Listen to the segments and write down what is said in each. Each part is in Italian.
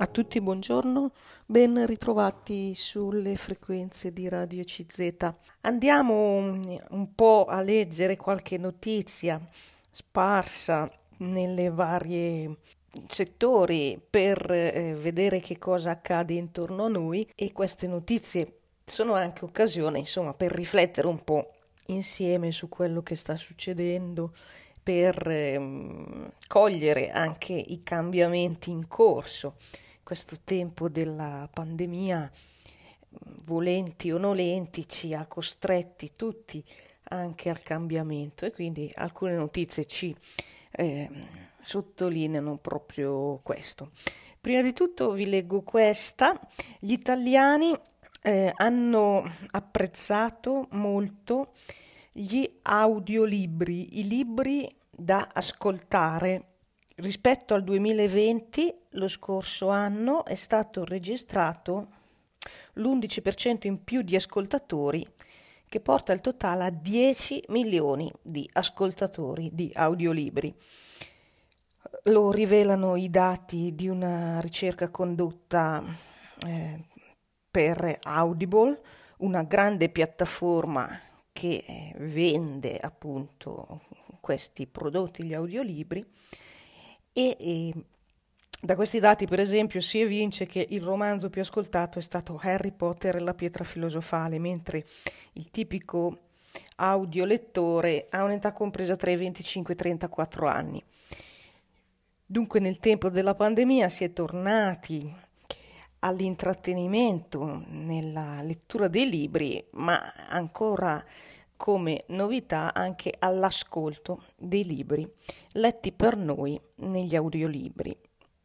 A tutti buongiorno, ben ritrovati sulle frequenze di Radio CZ. Andiamo un po' a leggere qualche notizia sparsa nelle varie settori per eh, vedere che cosa accade intorno a noi e queste notizie sono anche occasione, insomma, per riflettere un po' insieme su quello che sta succedendo per ehm, cogliere anche i cambiamenti in corso questo tempo della pandemia, volenti o nolenti, ci ha costretti tutti anche al cambiamento e quindi alcune notizie ci eh, sottolineano proprio questo. Prima di tutto vi leggo questa. Gli italiani eh, hanno apprezzato molto gli audiolibri, i libri da ascoltare Rispetto al 2020, lo scorso anno è stato registrato l'11% in più di ascoltatori, che porta il totale a 10 milioni di ascoltatori di audiolibri. Lo rivelano i dati di una ricerca condotta eh, per Audible, una grande piattaforma che vende appunto questi prodotti, gli audiolibri e, e da questi dati, per esempio, si evince che il romanzo più ascoltato è stato Harry Potter e la pietra filosofale, mentre il tipico audiolettore ha un'età compresa tra i 25 e i 34 anni. Dunque nel tempo della pandemia si è tornati all'intrattenimento nella lettura dei libri, ma ancora come novità anche all'ascolto dei libri letti per noi negli audiolibri.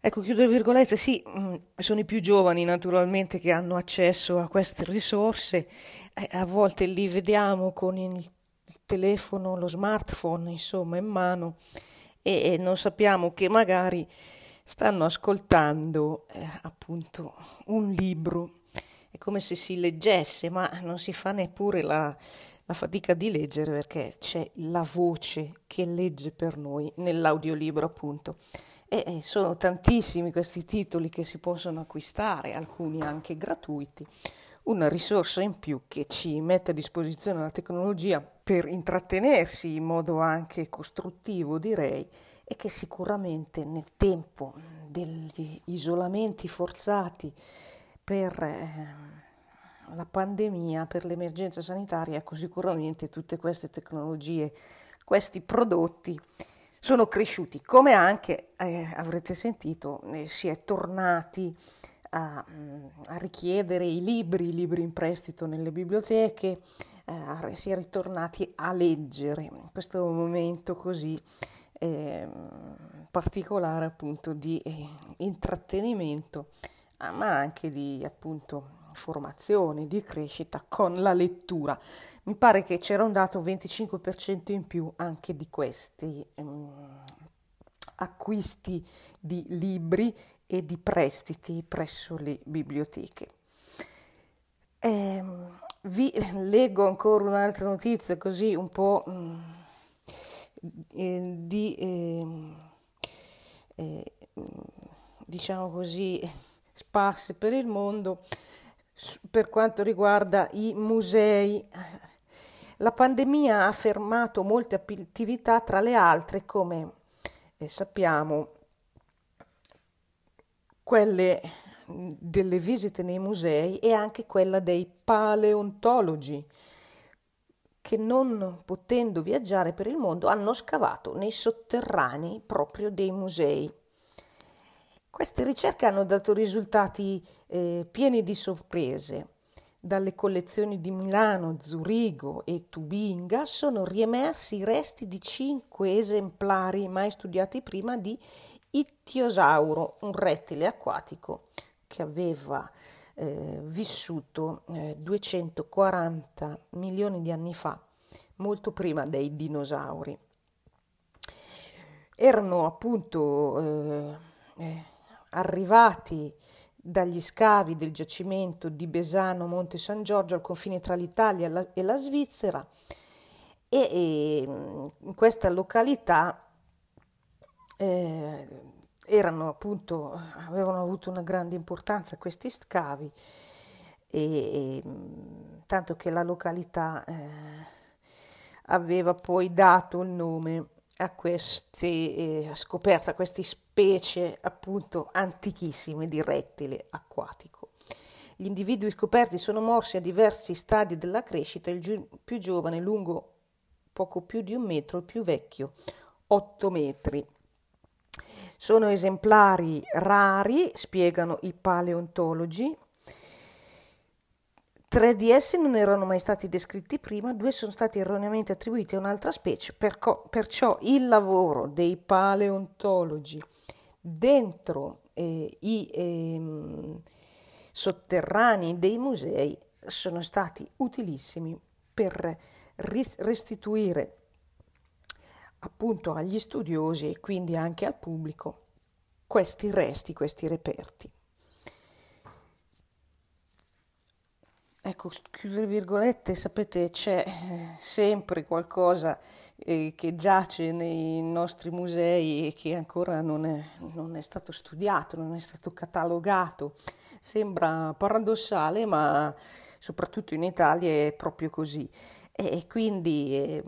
Ecco, chiudo le virgolette, sì, mm, sono i più giovani naturalmente che hanno accesso a queste risorse, eh, a volte li vediamo con il telefono, lo smartphone, insomma, in mano e, non sappiamo che magari stanno ascoltando eh, appunto un libro. È come se si leggesse, ma non si fa neppure la, la fatica di leggere perché c'è la voce che legge per noi nell'audiolibro appunto. E sono tantissimi questi titoli che si possono acquistare, alcuni anche gratuiti, una risorsa in più che ci mette a disposizione la tecnologia per intrattenersi in modo anche costruttivo, direi, e che sicuramente nel tempo degli isolamenti forzati per eh, la pandemia, per l'emergenza sanitaria, ecco sicuramente tutte queste tecnologie, questi prodotti sono cresciuti, come anche eh, avrete sentito, eh, si è tornati a, mm, a, richiedere i libri, i libri in prestito nelle biblioteche, eh, si è ritornati a leggere. Questo momento così eh, particolare appunto di eh, intrattenimento, ma anche di appunto formazione, di crescita con la lettura. Mi pare che c'era un dato 25% in più anche di questi um, acquisti di libri e di prestiti presso le biblioteche. Eh, vi leggo ancora un'altra notizia così un po' eh, di ehm, eh, diciamo così sparse per il mondo per quanto riguarda i musei. La pandemia ha fermato molte attività, tra le altre, come eh, sappiamo, quelle delle visite nei musei e anche quella dei paleontologi, che non potendo viaggiare per il mondo hanno scavato nei sotterranei proprio dei musei. Queste ricerche hanno dato risultati eh, pieni di sorprese. Dalle collezioni di Milano, Zurigo e Tubinga sono riemersi i resti di cinque esemplari mai studiati prima di Ittiosauro, un rettile acquatico che aveva eh, vissuto eh, 240 milioni di anni fa, molto prima dei dinosauri. Erano appunto eh, eh arrivati dagli scavi del giacimento di Besano Monte San Giorgio al confine tra l'Italia e la Svizzera. E, e in questa località eh, erano appunto, avevano avuto una grande importanza questi scavi, e, e tanto che la località eh, aveva poi dato il nome a queste, eh, scoperta a queste specie appunto antichissime di rettile acquatico. Gli individui scoperti sono morsi a diversi stadi della crescita, il gi- più giovane lungo poco più di un metro, il più vecchio 8 metri. Sono esemplari rari, spiegano i paleontologi. Tre di essi non erano mai stati descritti prima, due sono stati erroneamente attribuiti a un'altra specie, perciò il lavoro dei paleontologi dentro eh, i eh, sotterranei dei musei sono stati utilissimi per restituire appunto agli studiosi e quindi anche al pubblico questi resti, questi reperti. Ecco, chiudere virgolette, sapete, c'è eh, sempre qualcosa eh, che giace nei nostri musei e che ancora non è, non è stato studiato, non è stato catalogato. Sembra paradossale, ma soprattutto in Italia è proprio così. E quindi eh,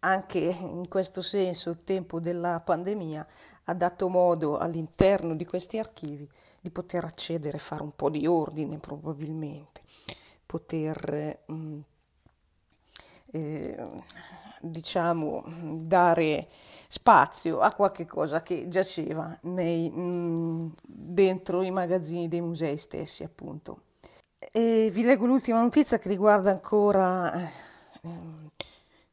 anche in questo senso il tempo della pandemia ha dato modo all'interno di questi archivi di poter accedere, fare un po' di ordine probabilmente, poter mm, eh, diciamo dare spazio a qualche cosa che giaceva nei, mh, mm, dentro i magazzini dei musei stessi appunto. E vi leggo l'ultima notizia che riguarda ancora eh,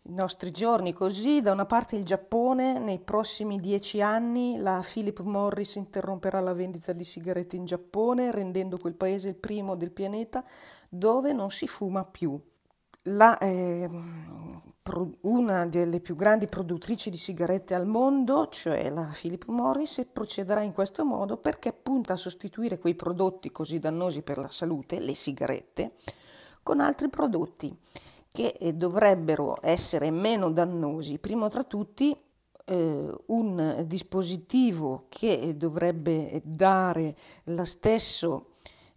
i nostri giorni così. Da una parte il Giappone, nei prossimi dieci anni la Philip Morris interromperà la vendita di sigarette in Giappone, rendendo quel paese il primo del pianeta dove non si fuma più. La, eh, una delle più grandi produttrici di sigarette al mondo, cioè la Philip Morris, procederà in questo modo perché punta a sostituire quei prodotti così dannosi per la salute, le sigarette, con altri prodotti che eh, dovrebbero essere meno dannosi. Primo tra tutti eh, un dispositivo che dovrebbe dare la stessa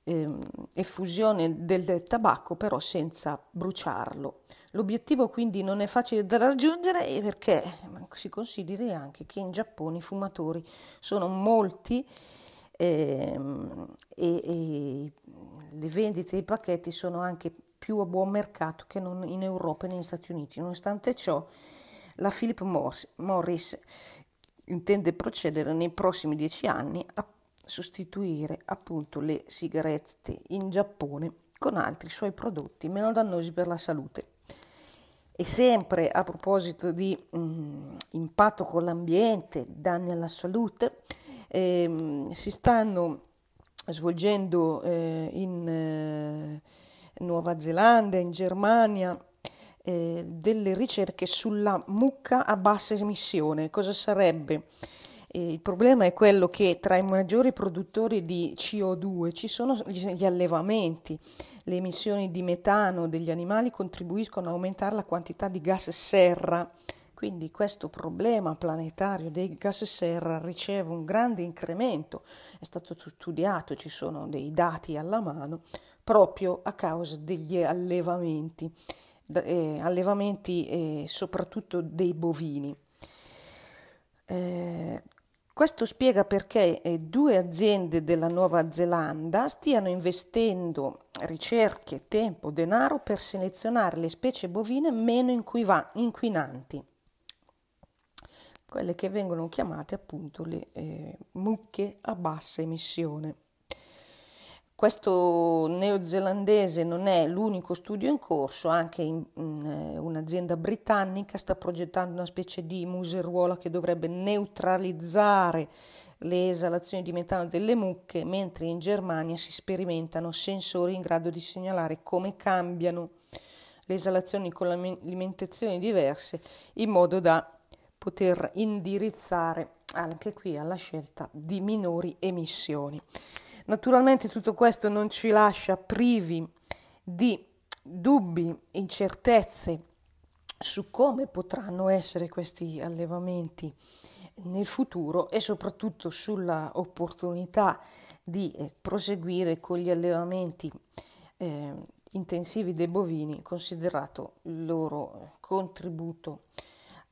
eh, effusione del tabacco però senza bruciarlo. L'obiettivo quindi non è facile da raggiungere perché si consideri anche che in Giappone i fumatori sono molti ehm, e, e le vendite dei pacchetti sono anche più a buon mercato che in Europa e negli Stati Uniti. Nonostante ciò, la Philip Morris intende procedere nei prossimi dieci anni a sostituire appunto le sigarette in Giappone con altri suoi prodotti meno dannosi per la salute. E sempre a proposito di mh, mm, impatto con l'ambiente, danni alla salute, ehm, si stanno svolgendo eh, in eh, Nuova Zelanda, in Germania, eh, delle ricerche sulla mucca a bassa emissione. Cosa sarebbe? Il problema è quello che tra i maggiori produttori di CO2 ci sono gli allevamenti. Le emissioni di metano degli animali contribuiscono a aumentare la quantità di gas serra. Quindi questo problema planetario dei gas serra riceve un grande incremento, è stato studiato, ci sono dei dati alla mano, proprio a causa degli allevamenti, eh, allevamenti eh, soprattutto dei bovini. Eh, questo spiega perché eh, due aziende della Nuova Zelanda stiano investendo ricerche, tempo, denaro per selezionare le specie bovine meno inquinanti, quelle che vengono chiamate appunto le eh, mucche a bassa emissione. Questo neozelandese non è l'unico studio in corso, anche in, in, eh, un'azienda britannica sta progettando una specie di museruola che dovrebbe neutralizzare le esalazioni di metano delle mucche, mentre in Germania si sperimentano sensori in grado di segnalare come cambiano le esalazioni con alimentazioni diverse in modo da poter indirizzare anche qui alla scelta di minori emissioni. Naturalmente tutto questo non ci lascia privi di dubbi, incertezze su come potranno essere questi allevamenti nel futuro e soprattutto sulla opportunità di eh, proseguire con gli allevamenti eh, intensivi dei bovini, considerato il loro contributo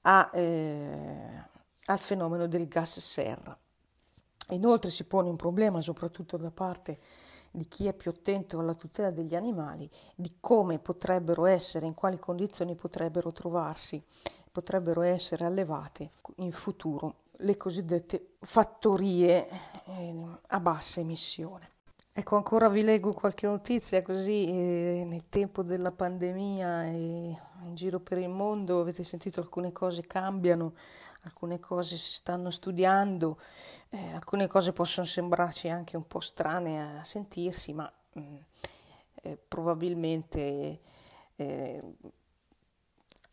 a, eh, al fenomeno del gas serra. Inoltre si pone un problema, soprattutto da parte di chi è più attento alla tutela degli animali, di come potrebbero essere, in quali condizioni potrebbero trovarsi, potrebbero essere allevate in futuro le cosiddette fattorie eh, a bassa emissione. Ecco, ancora vi leggo qualche notizia così eh, nel tempo della pandemia e in giro per il mondo avete sentito alcune cose cambiano, alcune cose si stanno studiando, eh, alcune cose possono sembrarci anche un po' strane a sentirsi, ma mh, mm, eh, probabilmente eh,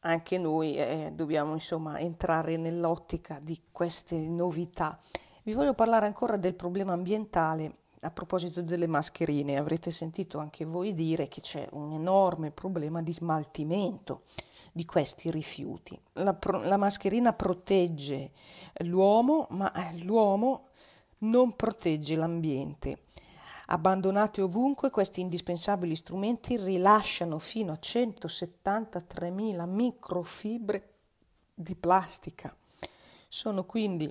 anche noi eh, dobbiamo insomma entrare nell'ottica di queste novità. Vi voglio parlare ancora del problema ambientale a proposito delle mascherine. Avrete sentito anche voi dire che c'è un enorme problema di smaltimento di questi rifiuti. La, pro- la mascherina protegge l'uomo, ma l'uomo non protegge l'ambiente. Abbandonati ovunque, questi indispensabili strumenti rilasciano fino a 173.000 microfibre di plastica. Sono quindi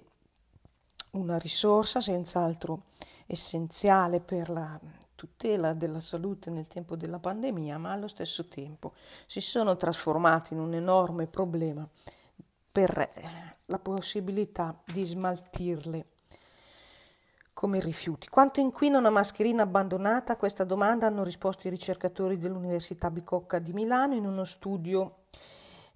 una risorsa senz'altro essenziale per la tutela della salute nel tempo della pandemia, ma allo stesso tempo si sono trasformati in un enorme problema per eh, la possibilità di smaltirle come rifiuti. Quanto inquina una mascherina abbandonata? A questa domanda hanno risposto i ricercatori dell'Università Bicocca di Milano in uno studio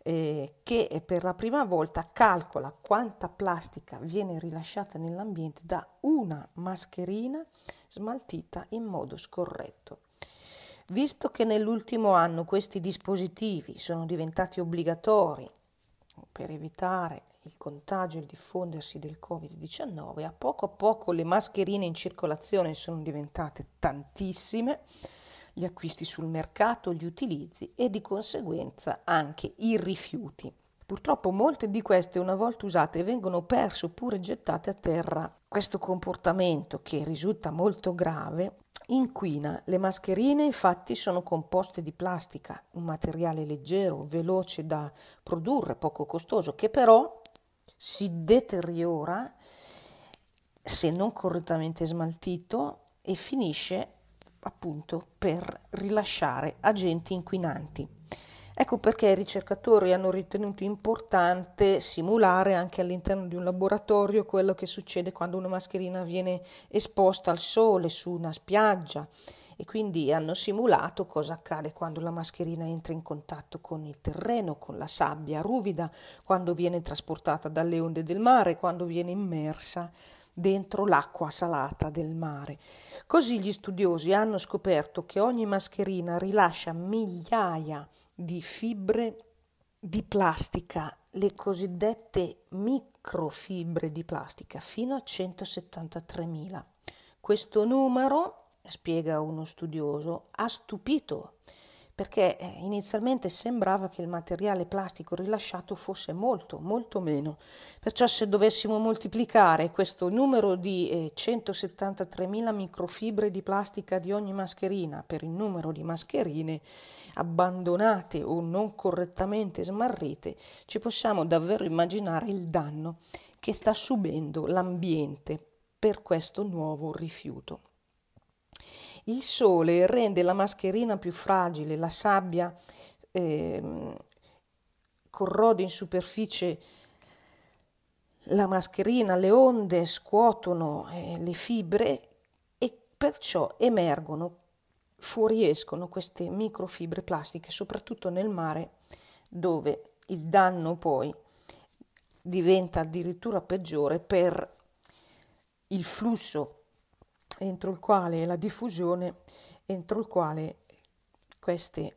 eh, che per la prima volta calcola quanta plastica viene rilasciata nell'ambiente da una mascherina smaltita in modo scorretto. Visto che nell'ultimo anno questi dispositivi sono diventati obbligatori per evitare il contagio e il diffondersi del Covid-19, a poco a poco le mascherine in circolazione sono diventate tantissime, gli acquisti sul mercato, gli utilizzi e di conseguenza anche i rifiuti. Purtroppo molte di queste una volta usate vengono perse oppure gettate a terra. Questo comportamento, che risulta molto grave, inquina. Le mascherine infatti sono composte di plastica, un materiale leggero, veloce da produrre, poco costoso, che però si deteriora se non correttamente smaltito e finisce appunto per rilasciare agenti inquinanti. Ecco perché i ricercatori hanno ritenuto importante simulare anche all'interno di un laboratorio quello che succede quando una mascherina viene esposta al sole su una spiaggia e quindi hanno simulato cosa accade quando la mascherina entra in contatto con il terreno, con la sabbia ruvida, quando viene trasportata dalle onde del mare, quando viene immersa dentro l'acqua salata del mare. Così gli studiosi hanno scoperto che ogni mascherina rilascia migliaia di fibre di plastica, le cosiddette microfibre di plastica, fino a 173.000. Questo numero spiega uno studioso, ha stupito perché eh, inizialmente sembrava che il materiale plastico rilasciato fosse molto, molto meno. Perciò se dovessimo moltiplicare questo numero di eh, 173.000 microfibre di plastica di ogni mascherina per il numero di mascherine abbandonate o non correttamente smarrite, ci possiamo davvero immaginare il danno che sta subendo l'ambiente per questo nuovo rifiuto. Il sole rende la mascherina più fragile, la sabbia eh, corrode in superficie la mascherina, le onde scuotono eh, le fibre e perciò emergono, fuoriescono queste microfibre plastiche, soprattutto nel mare, dove il danno poi diventa addirittura peggiore per il flusso entro il quale la diffusione, entro il quale questi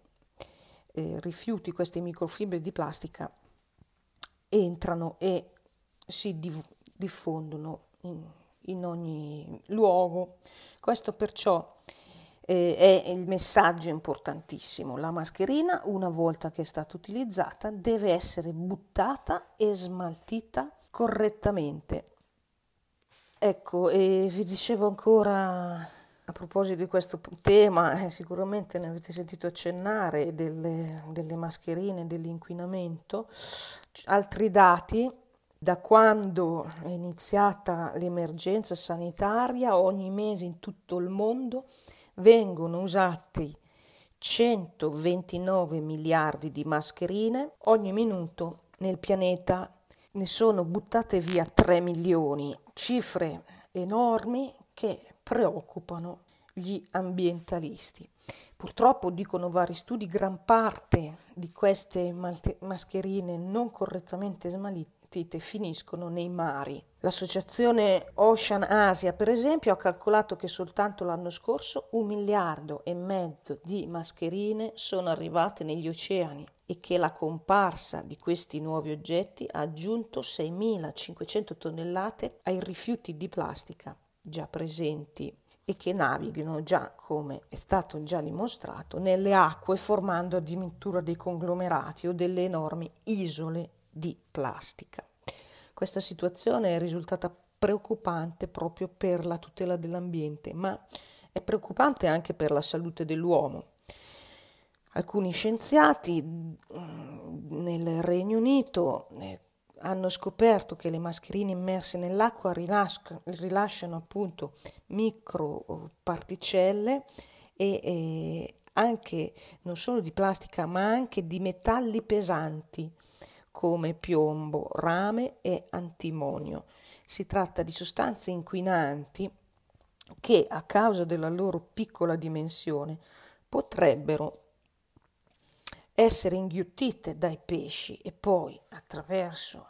eh, rifiuti, queste microfibre di plastica entrano e si diffondono in, in ogni luogo. Questo perciò eh, è il messaggio importantissimo. La mascherina, una volta che è stata utilizzata, deve essere buttata e smaltita correttamente. Ecco, e vi dicevo ancora a proposito di questo tema, eh, sicuramente ne avete sentito accennare delle, delle mascherine, dell'inquinamento, altri dati da quando è iniziata l'emergenza sanitaria, ogni mese in tutto il mondo vengono usati 129 miliardi di mascherine, ogni minuto nel pianeta ne sono buttate via 3 milioni, cifre enormi che preoccupano gli ambientalisti. Purtroppo, dicono vari studi, gran parte di queste mascherine non correttamente smaltite finiscono nei mari. L'associazione Ocean Asia, per esempio, ha calcolato che soltanto l'anno scorso un miliardo e mezzo di mascherine sono arrivate negli oceani e che la comparsa di questi nuovi oggetti ha aggiunto 6.500 tonnellate ai rifiuti di plastica già presenti e che navighino già, come è stato già dimostrato, nelle acque formando addirittura dei conglomerati o delle enormi isole di plastica. Questa situazione è risultata preoccupante proprio per la tutela dell'ambiente, ma è preoccupante anche per la salute dell'uomo. Alcuni scienziati mm, nel Regno Unito eh, hanno scoperto che le mascherine immerse nell'acqua rilasc- rilasciano appunto microparticelle e, e anche non solo di plastica ma anche di metalli pesanti come piombo, rame e antimonio. Si tratta di sostanze inquinanti che a causa della loro piccola dimensione potrebbero essere inghiottite dai pesci e poi attraverso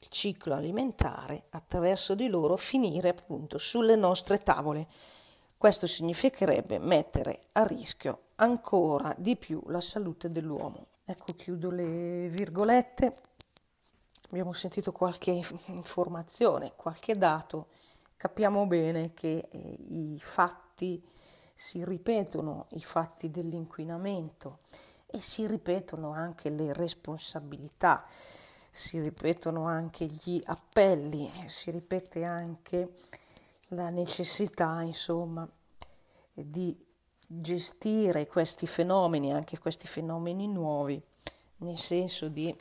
il ciclo alimentare, attraverso di loro finire appunto sulle nostre tavole. Questo significherebbe mettere a rischio ancora di più la salute dell'uomo. Ecco, chiudo le virgolette. Abbiamo sentito qualche informazione, qualche dato. Capiamo bene che eh, i fatti si ripetono, i fatti dell'inquinamento e si ripetono anche le responsabilità, si ripetono anche gli appelli, si ripete anche la necessità, insomma, di gestire questi fenomeni, anche questi fenomeni nuovi, nel senso di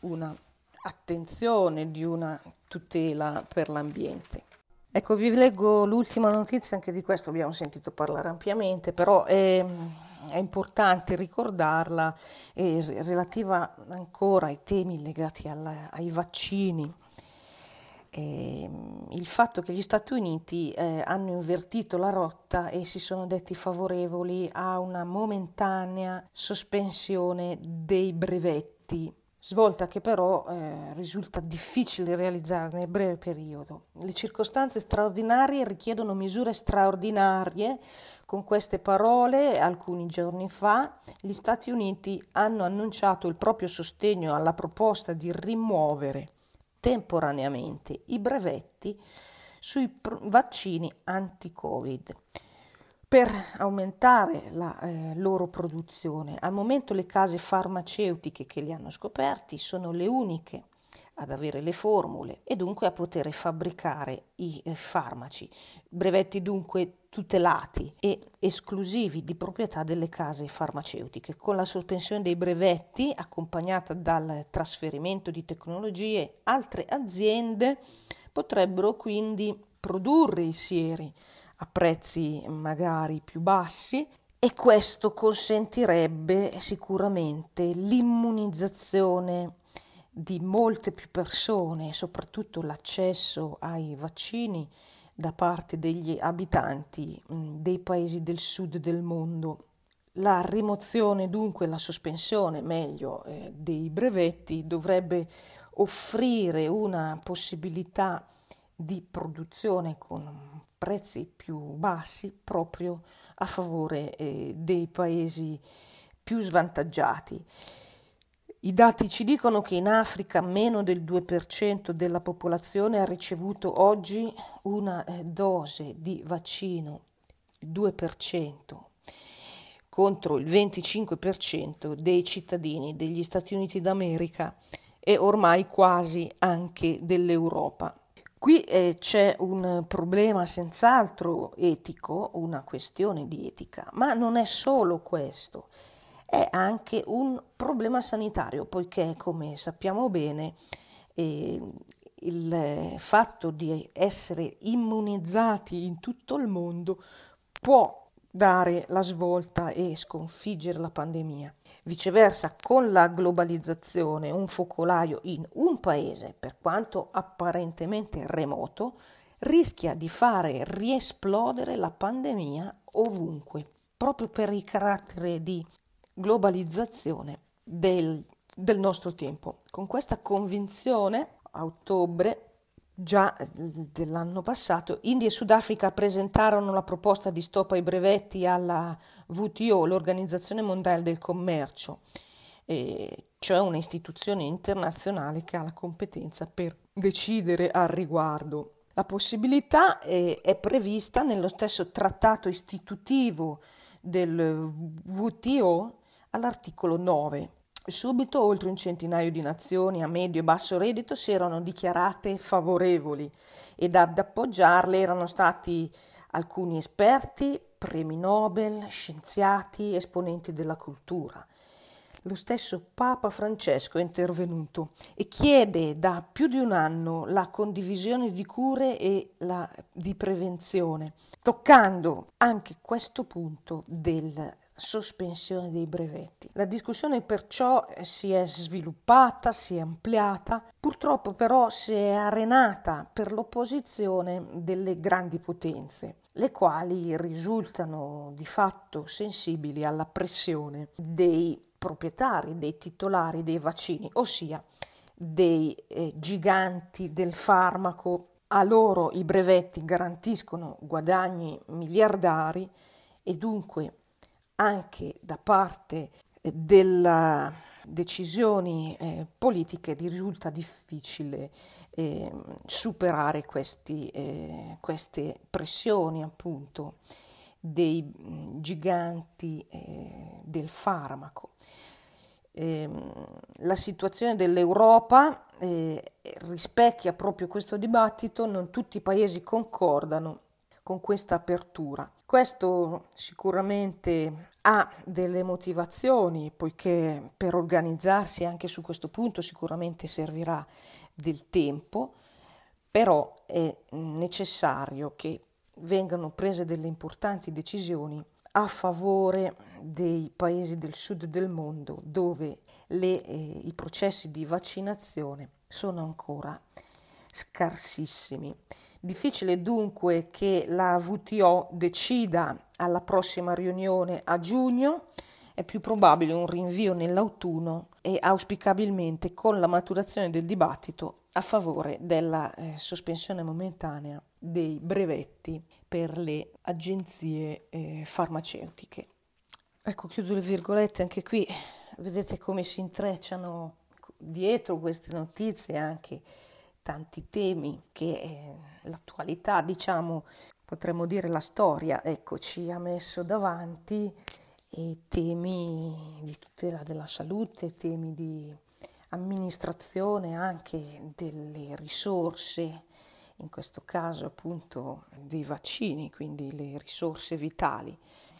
una attenzione, di una tutela per l'ambiente. Ecco, vi leggo l'ultima notizia, anche di questo abbiamo sentito parlare ampiamente, però è è importante ricordarla, è relativa ancora ai temi legati alla, ai vaccini. Eh, il fatto che gli Stati Uniti eh, hanno invertito la rotta e si sono detti favorevoli a una momentanea sospensione dei brevetti, svolta che però eh, risulta difficile realizzare nel breve periodo. Le circostanze straordinarie richiedono misure straordinarie con queste parole, alcuni giorni fa, gli Stati Uniti hanno annunciato il proprio sostegno alla proposta di rimuovere temporaneamente i brevetti sui pr- vaccini anti-Covid per aumentare la eh, loro produzione. Al momento le case farmaceutiche che li hanno scoperti sono le uniche ad avere le formule e dunque a poter fabbricare i eh, farmaci, brevetti dunque tutelati e esclusivi di proprietà delle case farmaceutiche. Con la sospensione dei brevetti, accompagnata dal trasferimento di tecnologie, altre aziende potrebbero quindi produrre i sieri a prezzi magari più bassi e questo consentirebbe sicuramente l'immunizzazione di molte più persone, soprattutto l'accesso ai vaccini da parte degli abitanti dei paesi del sud del mondo. La rimozione, dunque la sospensione, meglio, eh, dei brevetti dovrebbe offrire una possibilità di produzione con prezzi più bassi proprio a favore eh, dei paesi più svantaggiati. I dati ci dicono che in Africa meno del 2% della popolazione ha ricevuto oggi una eh, dose di vaccino, il 2%, contro il 25% dei cittadini degli Stati Uniti d'America e ormai quasi anche dell'Europa. Qui eh, c'è un problema senz'altro etico, una questione di etica, ma non è solo questo, è anche un problema sanitario, poiché come sappiamo bene eh, il fatto di essere immunizzati in tutto il mondo può dare la svolta e sconfiggere la pandemia. Viceversa, con la globalizzazione, un focolaio in un paese, per quanto apparentemente remoto, rischia di fare riesplodere la pandemia ovunque, proprio per il carattere di globalizzazione del, del nostro tempo. Con questa convinzione, a ottobre già dell'anno passato, India e Sudafrica presentarono la proposta di stop ai brevetti alla WTO, l'Organizzazione Mondiale del Commercio, eh, cioè un'istituzione internazionale che ha la competenza per decidere al riguardo. La possibilità è, è prevista nello stesso trattato istitutivo del WTO all'articolo 9 Subito oltre un centinaio di nazioni a medio e basso reddito si erano dichiarate favorevoli ed ad appoggiarle erano stati alcuni esperti, premi Nobel, scienziati, esponenti della cultura. Lo stesso Papa Francesco è intervenuto e chiede da più di un anno la condivisione di cure e la, di prevenzione, toccando anche questo punto del sospensione dei brevetti. La discussione perciò si è sviluppata, si è ampliata, purtroppo però si è arenata per l'opposizione delle grandi potenze, le quali risultano di fatto sensibili alla pressione dei proprietari, dei titolari dei vaccini, ossia dei eh, giganti del farmaco. A loro i brevetti garantiscono guadagni miliardari e dunque anche da parte delle decisioni eh, politiche risulta difficile eh, superare questi, eh, queste pressioni appunto dei mm, giganti eh, del farmaco. Ehm, la situazione dell'Europa eh, rispecchia proprio questo dibattito, non tutti i paesi concordano con questa apertura. Questo sicuramente ha delle motivazioni, poiché per organizzarsi anche su questo punto sicuramente servirà del tempo, però è necessario che vengano prese delle importanti decisioni a favore dei paesi del sud del mondo dove le, eh, i processi di vaccinazione sono ancora scarsissimi. Difficile dunque che la WTO decida alla prossima riunione a giugno, è più probabile un rinvio nell'autunno e auspicabilmente con la maturazione del dibattito a favore della eh, sospensione momentanea dei brevetti per le agenzie eh, farmaceutiche. Ecco, chiudo le virgolette anche qui, vedete come si intrecciano dietro queste notizie anche tanti temi che eh, l'attualità, diciamo, potremmo dire la storia, ecco, ci ha messo davanti e temi di tutela della salute, temi di amministrazione anche delle risorse, in questo caso appunto dei vaccini, quindi le risorse vitali.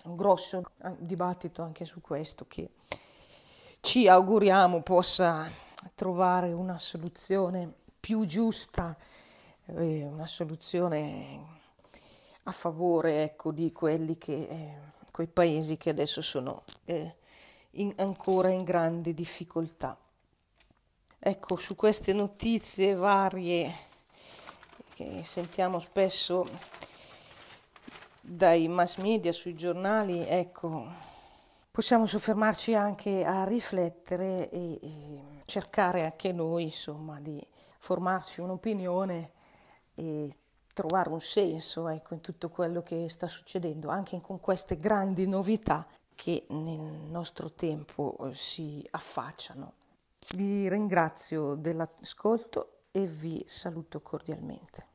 Un grosso dibattito anche su questo che ci auguriamo possa trovare una soluzione più giusta, eh, una soluzione a favore ecco, di quelli che, eh, quei paesi che adesso sono eh, in, ancora in grande difficoltà. Ecco, su queste notizie varie che sentiamo spesso dai mass media, sui giornali, ecco, possiamo soffermarci anche a riflettere e, e cercare anche noi, insomma, di formarci un'opinione e trovare un senso ecco, in tutto quello che sta succedendo, anche con queste grandi novità che nel nostro tempo eh, si affacciano. Vi ringrazio dell'ascolto e vi saluto cordialmente.